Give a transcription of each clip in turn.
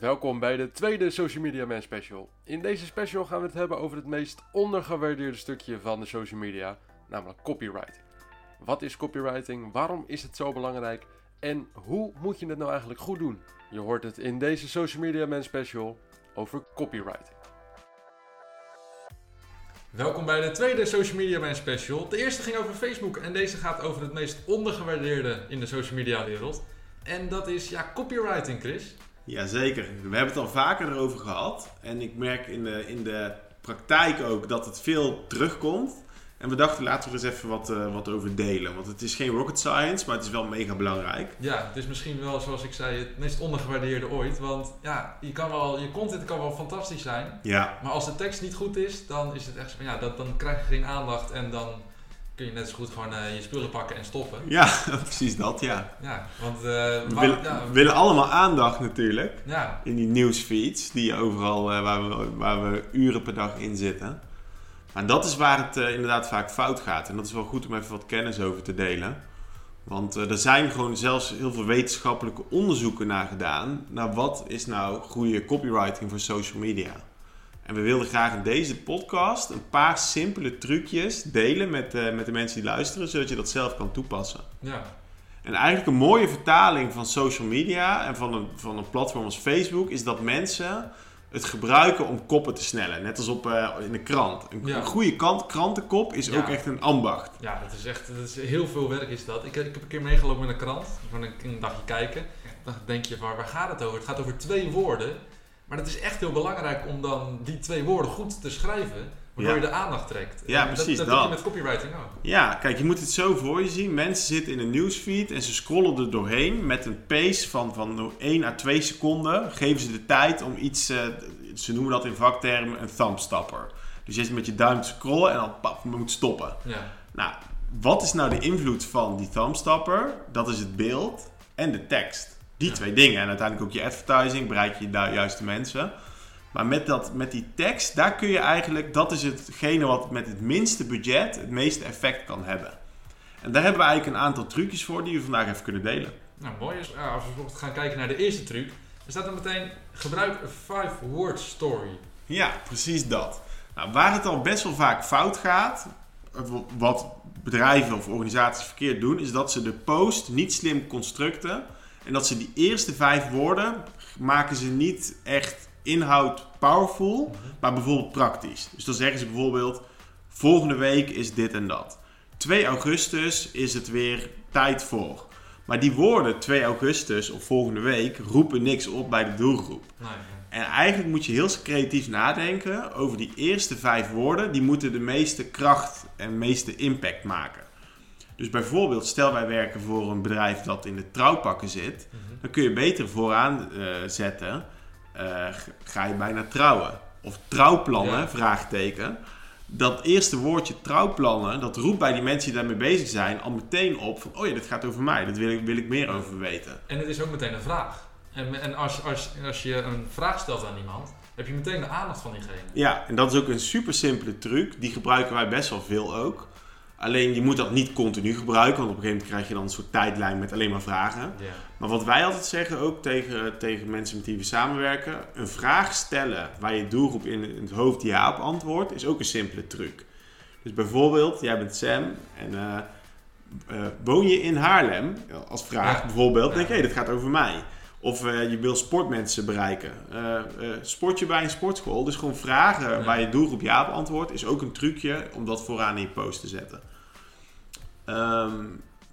Welkom bij de tweede Social Media Man Special. In deze special gaan we het hebben over het meest ondergewaardeerde stukje van de social media, namelijk copywriting. Wat is copywriting? Waarom is het zo belangrijk? En hoe moet je het nou eigenlijk goed doen? Je hoort het in deze Social Media Man Special over copywriting. Welkom bij de tweede Social Media Man Special. De eerste ging over Facebook en deze gaat over het meest ondergewaardeerde in de social media wereld. En dat is ja, copywriting, Chris. Jazeker. We hebben het al vaker erover gehad. En ik merk in de, in de praktijk ook dat het veel terugkomt. En we dachten, laten we er eens even wat, uh, wat over delen. Want het is geen rocket science, maar het is wel mega belangrijk. Ja, het is misschien wel, zoals ik zei, het meest ondergewaardeerde ooit. Want ja, je, kan wel, je content kan wel fantastisch zijn. Ja. Maar als de tekst niet goed is, dan is het echt ja, dat, dan krijg je geen aandacht. En dan kun je net zo goed gewoon uh, je spullen pakken en stoppen. Ja, precies dat, ja. Ja, want... Uh, we, willen, ja, we willen allemaal aandacht natuurlijk. Ja. In die nieuwsfeeds, die overal, uh, waar, we, waar we uren per dag in zitten. Maar dat is waar het inderdaad vaak fout gaat. En dat is wel goed om even wat kennis over te delen. Want er zijn gewoon zelfs heel veel wetenschappelijke onderzoeken naar gedaan. Naar wat is nou goede copywriting voor social media. En we wilden graag in deze podcast een paar simpele trucjes delen met, uh, met de mensen die luisteren, zodat je dat zelf kan toepassen. Ja. En eigenlijk een mooie vertaling van social media en van een, van een platform als Facebook is dat mensen het gebruiken om koppen te snellen. Net als op, uh, in de krant. Een, Ja. een goede kant, krantenkop is Ja. ook echt een ambacht. Ja, dat is echt dat is heel veel werk is dat. Ik, ik heb een keer meegelopen met een krant, van een, een dagje kijken. Dan denk je, waar, waar gaat het over? Het gaat over twee woorden. Maar het is echt heel belangrijk om dan die twee woorden goed te schrijven, waardoor Ja. je de aandacht trekt. Ja, En precies Dat, dat doe je met copywriting ook. Ja, kijk, je moet het zo voor je zien. Mensen zitten in een nieuwsfeed en ze scrollen er doorheen met een pace van, van 1 à 2 seconden. Geven ze de tijd om iets, eh, ze noemen dat in vaktermen een thumbstopper. Dus je zit met je duim te scrollen en dan pap, moet stoppen. Ja. Nou, wat is nou de invloed van die thumbstopper? Dat is het beeld en de tekst. Die Ja. twee dingen. En uiteindelijk ook je advertising, bereik je de juiste mensen. Maar met, dat, met die tekst, daar kun je eigenlijk, dat is hetgene wat met het minste budget het meeste effect kan hebben. En daar hebben we eigenlijk een aantal trucjes voor die we vandaag even kunnen delen. Nou, mooi is, als we bijvoorbeeld gaan kijken naar de eerste truc, er staat er meteen, gebruik een five-word story. Ja, precies dat. Nou, waar het al best wel vaak fout gaat, wat bedrijven of organisaties verkeerd doen, is dat ze de post niet slim constructen. En dat ze die eerste vijf woorden maken ze niet echt inhoud powerful, maar bijvoorbeeld praktisch. Dus dan zeggen ze bijvoorbeeld, volgende week is dit en dat. 2 augustus is het weer tijd voor. Maar die woorden 2 augustus of volgende week roepen niks op bij de doelgroep. Nee, En eigenlijk moet je heel creatief nadenken over die eerste vijf woorden. Die moeten de meeste kracht en meeste impact maken. Dus bijvoorbeeld, stel wij werken voor een bedrijf dat in de trouwpakken zit. Mhm. Dan kun je beter vooraan eh, zetten, eh, ga je bijna trouwen? Of trouwplannen, Ja. vraagteken. Dat eerste woordje trouwplannen, dat roept bij die mensen die daarmee bezig zijn al meteen op van, oh ja, dit gaat over mij, daar wil ik, wil ik meer over weten. En het is ook meteen een vraag. En, en als, als, als je een vraag stelt aan iemand, heb je meteen de aandacht van diegene. Ja, en dat is ook een super simpele truc. Die gebruiken wij best wel veel ook. Alleen je moet dat niet continu gebruiken, want op een gegeven moment krijg je dan een soort tijdlijn met alleen maar vragen. Ja. Maar wat wij altijd zeggen, ook tegen, tegen mensen met wie we samenwerken, een vraag stellen waar je doelgroep in het hoofd ja op antwoordt, is ook een simpele truc. Dus bijvoorbeeld, jij bent Sam en eh, eh, woon je in Haarlem? Als vraag Ja. bijvoorbeeld, Ja. denk je, hey, dat gaat over mij. Of eh, je wil sportmensen bereiken. Eh, eh, sport je bij een sportschool? Dus gewoon vragen Ja. waar je doelgroep ja op antwoordt, is ook een trucje om dat vooraan in je post te zetten. Ehm,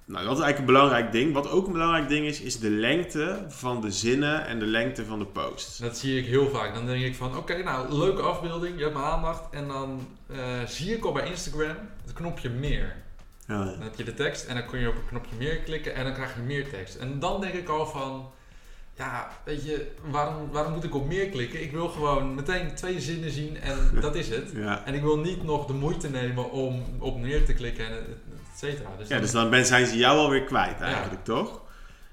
nou, dat is eigenlijk een belangrijk ding. Wat ook een belangrijk ding is, is de lengte van de zinnen en de lengte van de posts. Dat zie ik heel vaak. Dan denk ik van, oké, nou, leuke afbeelding, je hebt mijn aandacht. En dan zie ik al bij Instagram het knopje meer. Ja, Dan heb je de tekst en dan kun je op het knopje meer klikken en dan krijg je meer tekst. En dan denk ik al van, ja, weet je, waarom, waarom moet ik op meer klikken? Ik wil gewoon meteen twee zinnen zien en dat is het. ja. En ik wil niet nog de moeite nemen om op meer te klikken en et et cetera. Dus ja dan- dus dan ben, zijn ze jou alweer kwijt eigenlijk, toch?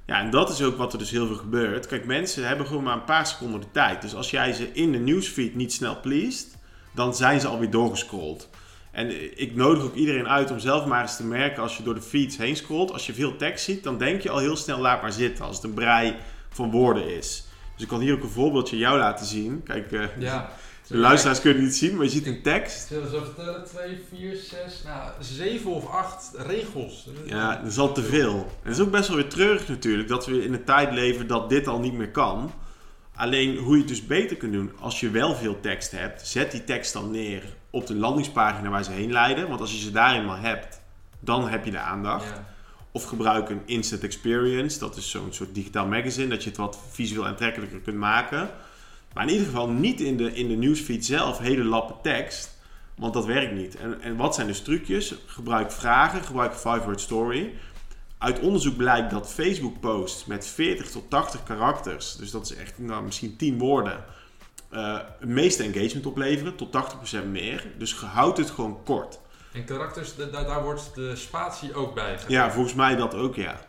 Ja, en dat is ook wat er dus heel veel gebeurt. Kijk, mensen hebben gewoon maar een paar seconden de tijd. Dus als jij ze in de newsfeed niet snel pleest, dan zijn ze alweer doorgescrolld. En ik nodig ook iedereen uit om zelf maar eens te merken als je door de feeds heen scrolt. Als je veel tekst ziet, dan denk je al heel snel laat maar zitten. Als het een brei van woorden is. Dus ik kan hier ook een voorbeeldje jou laten zien. Kijk, eh, Ja. de luisteraars kunnen het niet zien, maar je ziet een tekst. Zullen we zo vertellen? 2, 4, 6, nou, 7 of 8 regels. Ja, dat is al te veel. En het is ook best wel weer treurig natuurlijk dat we in een tijd leven dat dit al niet meer kan. Alleen hoe je het dus beter kunt doen, als je wel veel tekst hebt, zet die tekst dan neer op de landingspagina waar ze heen leiden. Want als je ze daar eenmaal hebt, dan heb je de aandacht. Ja. Of gebruik een instant experience, dat is zo'n soort digitaal magazine, dat je het wat visueel aantrekkelijker kunt maken. Maar in ieder geval niet in de, in de newsfeed zelf hele lappen tekst, want dat werkt niet. En, en wat zijn dus trucjes? Gebruik vragen, gebruik een five-word story. Uit onderzoek blijkt dat Facebook posts met 40 tot 80 karakters, dus dat is echt nou, misschien 10 woorden, eh, het meeste engagement opleveren, tot 80% meer. Dus houd het gewoon kort. En karakters, da- da- daar wordt de spatie ook bij. Ja, volgens mij dat ook, ja.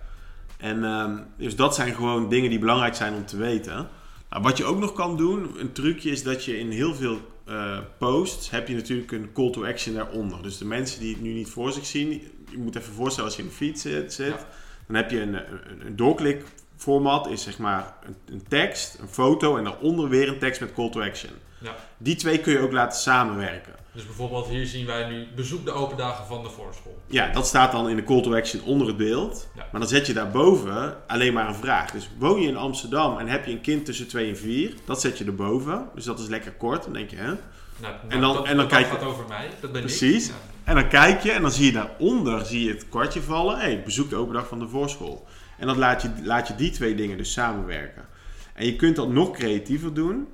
En ehm, dus dat zijn gewoon dingen die belangrijk zijn om te weten. Nou, wat je ook nog kan doen, een trucje is dat je in heel veel eh, posts heb je natuurlijk een call to action daaronder. Dus de mensen die het nu niet voor zich zien, je moet even voorstellen als je in de feed zit, zit Ja. dan heb je een, een, een doorklik format, is zeg maar een, een tekst, een foto en daaronder weer een tekst met call to action. Ja. Die twee kun je ook laten samenwerken. Dus bijvoorbeeld hier zien wij nu bezoek de open dagen van de voorschool. Ja, dat staat dan in de call to action onder het beeld. Ja. Maar dan zet je daarboven alleen maar een vraag. Dus woon je in Amsterdam en heb je een kind tussen 2 en 4, dat zet je erboven. Dus dat is lekker kort. Dan denk je, hè? Nou, En dan- dat, en dan dat kijk je- gaat over mij, dat ben Precies. ik. Ja. En dan kijk je en dan zie je daaronder zie je het kwartje vallen. Hé, hey, bezoek de open dag van de voorschool. En dan laat je, laat je die twee dingen dus samenwerken. En je kunt dat nog creatiever doen.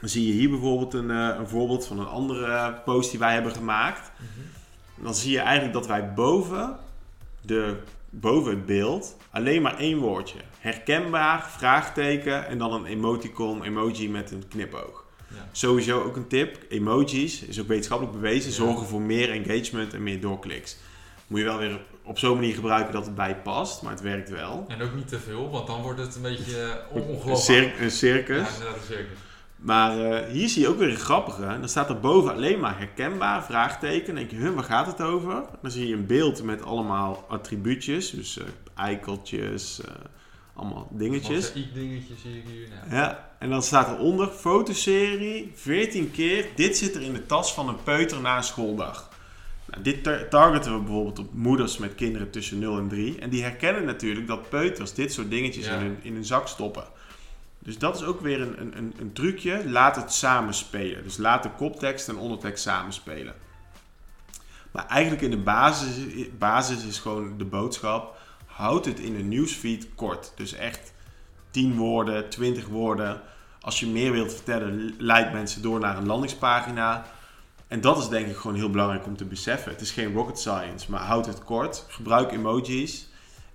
Dan zie je hier bijvoorbeeld een, eh, een voorbeeld van een andere eh, post die wij hebben gemaakt. Mhm. Dan zie je eigenlijk dat wij boven, de, boven het beeld alleen maar één woordje. Herkenbaar, vraagteken en dan een emoticon, emoji met een knipoog. Ja. Sowieso ook een tip. Emojis is ook wetenschappelijk bewezen. Ja. Zorgen voor meer engagement en meer doorkliks. Moet je wel weer op zo'n manier gebruiken dat het bij je past. Maar het werkt wel. En ook niet te veel, want dan wordt het een beetje eh, on- Een, ongelooflijk. cir- een circus. Ja, inderdaad, een circus. Maar eh, hier zie je ook weer een grappige. Dan staat er boven alleen maar herkenbaar, vraagteken. Dan denk je, huh, waar gaat het over? Dan zie je een beeld met allemaal attribuutjes. Dus eh eikeltjes, eh, allemaal dingetjes. dingetjes zie ik hier. Nou. Ja, en dan staat eronder fotoserie 14 keer. Dit zit er in de tas van een peuter na een schooldag. Nou, dit tar- targeten we bijvoorbeeld op moeders met kinderen tussen 0 en 3. En die herkennen natuurlijk dat peuters dit soort dingetjes Ja. in, hun, in hun zak stoppen. Dus dat is ook weer een, een, een, trucje. Laat het samenspelen. Dus laat de koptekst en ondertekst samenspelen. Maar eigenlijk in de basis, basis is gewoon de boodschap. Houd het in een nieuwsfeed kort. Dus echt 10 woorden, 20 woorden. Als je meer wilt vertellen, leid mensen door naar een landingspagina. En dat is denk ik gewoon heel belangrijk om te beseffen. Het is geen rocket science, maar houd het kort. Gebruik emojis.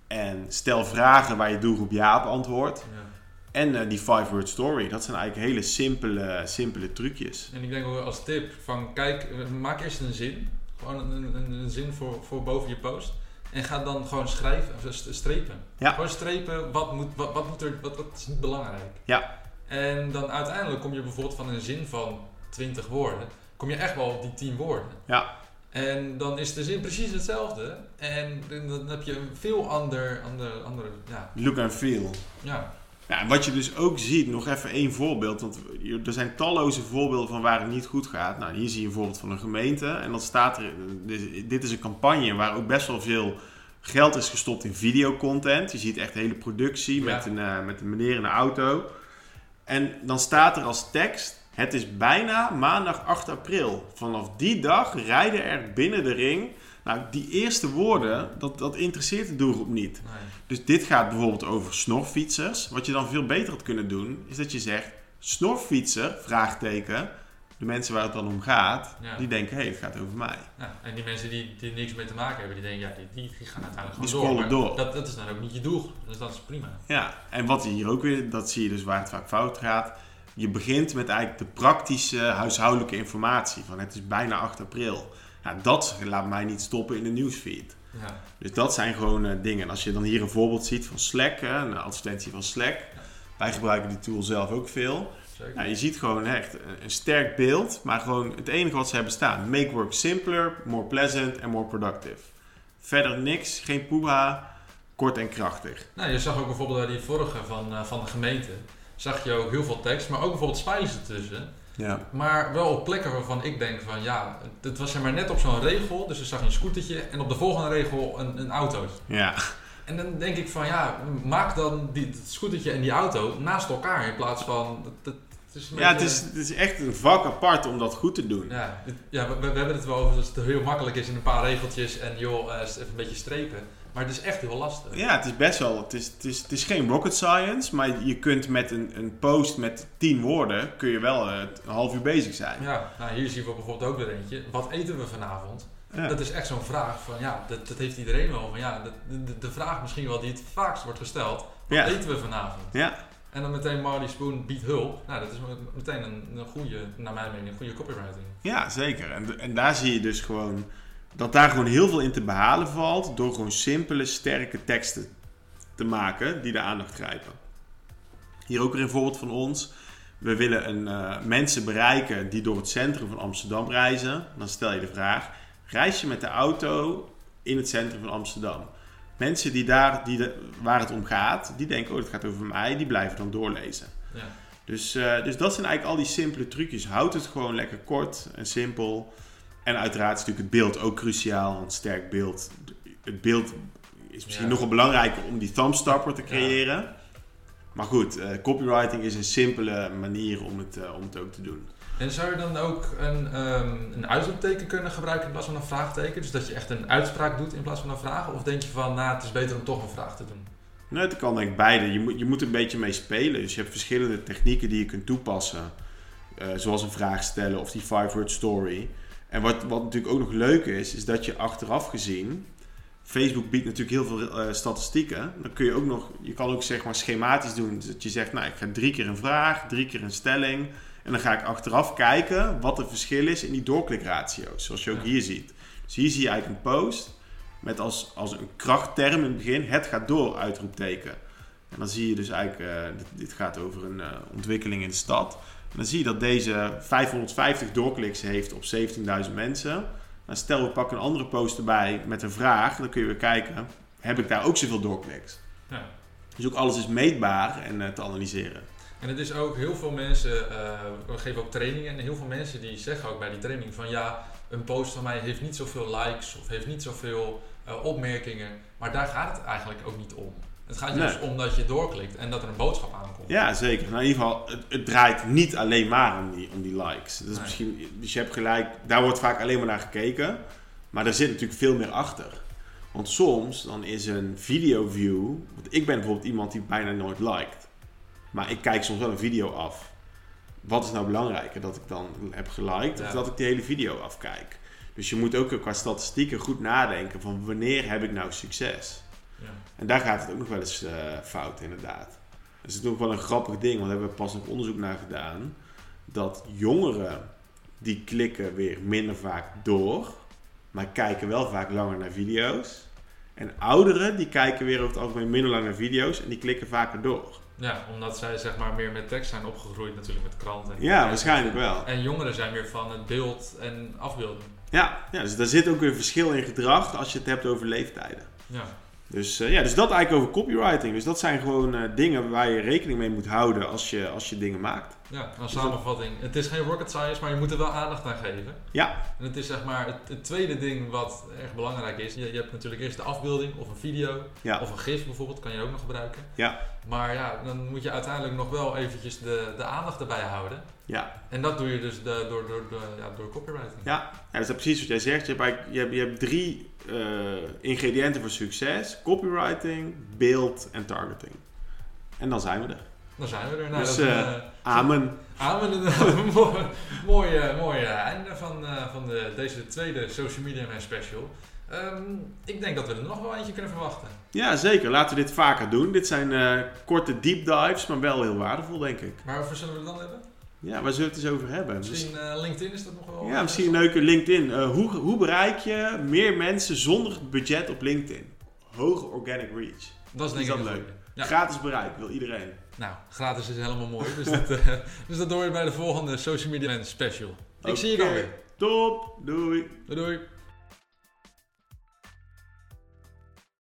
En stel vragen waar je doelgroep ja op antwoordt. Ja. En eh, die five-word story. Dat zijn eigenlijk hele simpele, simpele trucjes. En ik denk ook als tip van kijk, maak eerst een zin. Gewoon een, een, een zin voor, voor boven je post. En ga dan gewoon schrijven, strepen. Ja. Gewoon strepen, wat moet, wat, wat moet er, wat, wat is niet belangrijk. Ja. En dan uiteindelijk kom je bijvoorbeeld van een zin van 20 woorden, kom je echt wel op die 10 woorden. Ja. En dan is de zin precies hetzelfde. En dan heb je een veel ander, ander, andere, ja, Look and feel. ja. Ja, en wat je dus ook ziet, nog even één voorbeeld. Want er zijn talloze voorbeelden van waar het niet goed gaat. Nou, hier zie je een voorbeeld van een gemeente. En dan staat er, dit- is een campagne waar ook best wel veel geld is gestopt in videocontent. Je ziet echt hele productie Ja. met, een, eh, met een meneer in een auto. En dan staat er als tekst, het is bijna maandag 8 april. Vanaf die dag rijden er binnen de ring... Nou, die eerste woorden, dat, dat interesseert de doelgroep niet. Nee. Dus dit gaat bijvoorbeeld over snorfietsers. Wat je dan veel beter had kunnen doen, is dat je zegt: snorfietser, vraagteken. De mensen waar het dan om gaat, Ja. die denken: hé, hey, het gaat over mij. Ja, en die mensen die, die niks mee te maken hebben, die denken, ja, die, die, die gaan uiteindelijk Die gewoon door. scrollen Maar door. Dat, dat is dan ook niet je doel, dus dat is prima. Ja, en wat hier ook weer, dat zie je dus waar het vaak fout gaat. Je begint met eigenlijk de praktische huishoudelijke informatie. Van het is bijna 8 april. Ja, dat laat mij niet stoppen in de nieuwsfeed. Ja. Dus dat zijn gewoon eh, dingen. En als je dan hier een voorbeeld ziet van Slack, hè, een advertentie van Slack. Wij gebruiken die tool zelf ook veel. Nou, je ziet gewoon echt een, een sterk beeld, maar gewoon het enige wat ze hebben staan. Make work simpler, more pleasant and more productive. Verder niks, geen poeha, kort en krachtig. Nou, je zag ook bijvoorbeeld bij die vorige van, eh, van de gemeente. zag je ook heel veel tekst, maar ook bijvoorbeeld smileys ertussen. Ja. Maar wel op plekken waarvan ik denk van ja, het was zeg maar net op zo'n regel. Dus dan zag je een scootertje en op de volgende regel een, een auto. Ja. En dan denk ik van ja, maak dan die, het scootertje en die auto naast elkaar in plaats van... Het, is Ja, het is, het is echt een vak apart om dat goed te doen. Ja, ja we, we hebben het wel over dat het heel makkelijk is in een paar regeltjes en joh, eh, even een beetje strepen. Maar het is echt heel lastig. Ja, het is best wel. Het is, het is, het is geen rocket science, maar je kunt met een, een post met 10 woorden kun je wel eh, een half uur bezig zijn. Ja, nou hier zien we bijvoorbeeld ook weer eentje. Wat eten we vanavond? Ja. Dat is echt zo'n vraag van ja, dat, dat heeft iedereen wel. Van, ja, de, de, de vraag misschien wel die het vaakst wordt gesteld. Wat Ja. eten we vanavond? Ja. En dan meteen Marley Spoon biedt hulp. Nou, dat is me- meteen een, een goede, naar mijn mening, een goede copywriting. Ja, zeker. En, en daar zie je dus gewoon dat daar gewoon heel veel in te behalen valt door gewoon simpele, sterke teksten te maken die de aandacht grijpen. Hier ook weer een voorbeeld van ons. We willen een, eh, mensen bereiken die door het centrum van Amsterdam reizen. Dan stel je de vraag: reis je met de auto in het centrum van Amsterdam? Mensen die daar, die de, waar het om gaat, die denken: oh, het gaat over mij, die blijven dan doorlezen. Ja. Dus, eh, dus dat zijn eigenlijk al die simpele trucjes. Houd het gewoon lekker kort en simpel. En uiteraard is natuurlijk het beeld ook cruciaal. Want sterk beeld. Het beeld is misschien Ja. nog wel belangrijker om die thumbstopper te creëren. Maar goed, eh, copywriting is een simpele manier om het, eh, om het ook te doen. En zou je dan ook een, ehm, een uitroepteken kunnen gebruiken in plaats van een vraagteken? Dus dat je echt een uitspraak doet in plaats van een vraag? Of denk je van, nou, het is beter om toch een vraag te doen? Nou, het kan denk ik beide. Je moet, je moet er een beetje mee spelen. Dus je hebt verschillende technieken die je kunt toepassen. Eh, zoals een vraag stellen of die five-word story. En wat, wat natuurlijk ook nog leuk is, is dat je achteraf gezien... Facebook biedt natuurlijk heel veel eh, statistieken. Dan kun je ook nog... Je kan ook zeg maar schematisch doen. Dus dat je zegt, nou, ik ga drie keer een vraag, drie keer een stelling. En dan ga ik achteraf kijken wat het verschil is in die doorklikratio's. Zoals je ook Ja. hier ziet. Dus hier zie je eigenlijk een post met als, als een krachtterm in het begin, het gaat door, uitroepteken. En dan zie je dus eigenlijk, eh, dit, dit gaat over een eh, ontwikkeling in de stad. En dan zie je dat deze 550 doorkliks heeft op 17.000 mensen. Dan stel we pakken een andere post erbij met een vraag, dan kun je weer kijken, heb ik daar ook zoveel doorkliks? Ja. Dus ook alles is meetbaar en eh, te analyseren. En het is ook heel veel mensen, eh, we geven ook trainingen en heel veel mensen die zeggen ook bij die training van ja, een post van mij heeft niet zoveel likes of heeft niet zoveel eh, opmerkingen, maar daar gaat het eigenlijk ook niet om. Het gaat juist om dat je doorklikt en dat er een boodschap aankomt. Ja, zeker. Nou, in ieder geval, het, het draait niet alleen maar om die, om die likes. Dat is Nee. misschien, dus je hebt gelijk, daar wordt vaak alleen maar naar gekeken. Maar er zit natuurlijk veel meer achter. Want soms dan is een video view. Want ik ben bijvoorbeeld iemand die bijna nooit liked. Maar ik kijk soms wel een video af. Wat is nou belangrijker? Dat ik dan heb geliked of dat ik die hele video afkijk? Dus je moet ook qua statistieken goed nadenken van wanneer heb ik nou succes? En daar gaat het ook nog wel eens eh, fout, inderdaad. Dat is ook wel een grappig ding, want daar hebben we pas nog onderzoek naar gedaan. Dat jongeren, die klikken weer minder vaak door, maar kijken wel vaak langer naar video's. En ouderen, die kijken weer over het algemeen minder lang naar video's en die klikken vaker door. Ja, omdat zij zeg maar meer met tekst zijn opgegroeid natuurlijk met kranten. Ja, waarschijnlijk wel. En jongeren zijn meer van het beeld en afbeelden. Ja, ja dus daar zit ook een verschil in gedrag als je het hebt over leeftijden. Ja. Dus, eh, ja, dus dat eigenlijk over copywriting. Dus dat zijn gewoon eh, dingen waar je rekening mee moet houden als je, als je dingen maakt. Ja, een samenvatting. Het is geen rocket science, maar je moet er wel aandacht aan geven. Ja, En het is zeg maar het, het tweede ding wat erg belangrijk is. Je, je hebt natuurlijk eerst de afbeelding of een video ja, of een gif bijvoorbeeld, kan je ook nog gebruiken. Ja. Maar ja, dan moet je uiteindelijk nog wel eventjes de, de aandacht erbij houden. ja. En dat doe je dus de, door, door, door, ja, door copywriting. Ja, ja, dat is precies wat jij zegt. Je hebt, je hebt, je hebt drie eh, ingrediënten voor succes. Copywriting, beeld en targeting. En dan zijn we er. Dan zijn we er. Nou, Dus, dat eh, eh, Amen. Amen, een mooi, mooi, eh, mooi eh, einde van, eh, van de, deze tweede Social Media Man Special. Ehm, ik denk dat we er nog wel eentje kunnen verwachten. Ja, zeker. Laten we dit vaker doen. Dit zijn korte deep dives, maar wel heel waardevol, denk ik. Maar over zullen we het dan hebben? Ja, waar zullen we het eens over hebben? Misschien LinkedIn is dat nog wel. ja, misschien een leuke LinkedIn. Hoe, hoe bereik je meer mensen zonder budget op LinkedIn? Hoge organic reach. Dat is denk ik dat leuk? Ja. Gratis bereik, wil iedereen. Nou, gratis is helemaal mooi. Dus dat, eh, dus dat hoor je bij de volgende Social Media Man Special. Ik zie je dan weer. Top, doei. Doei doei.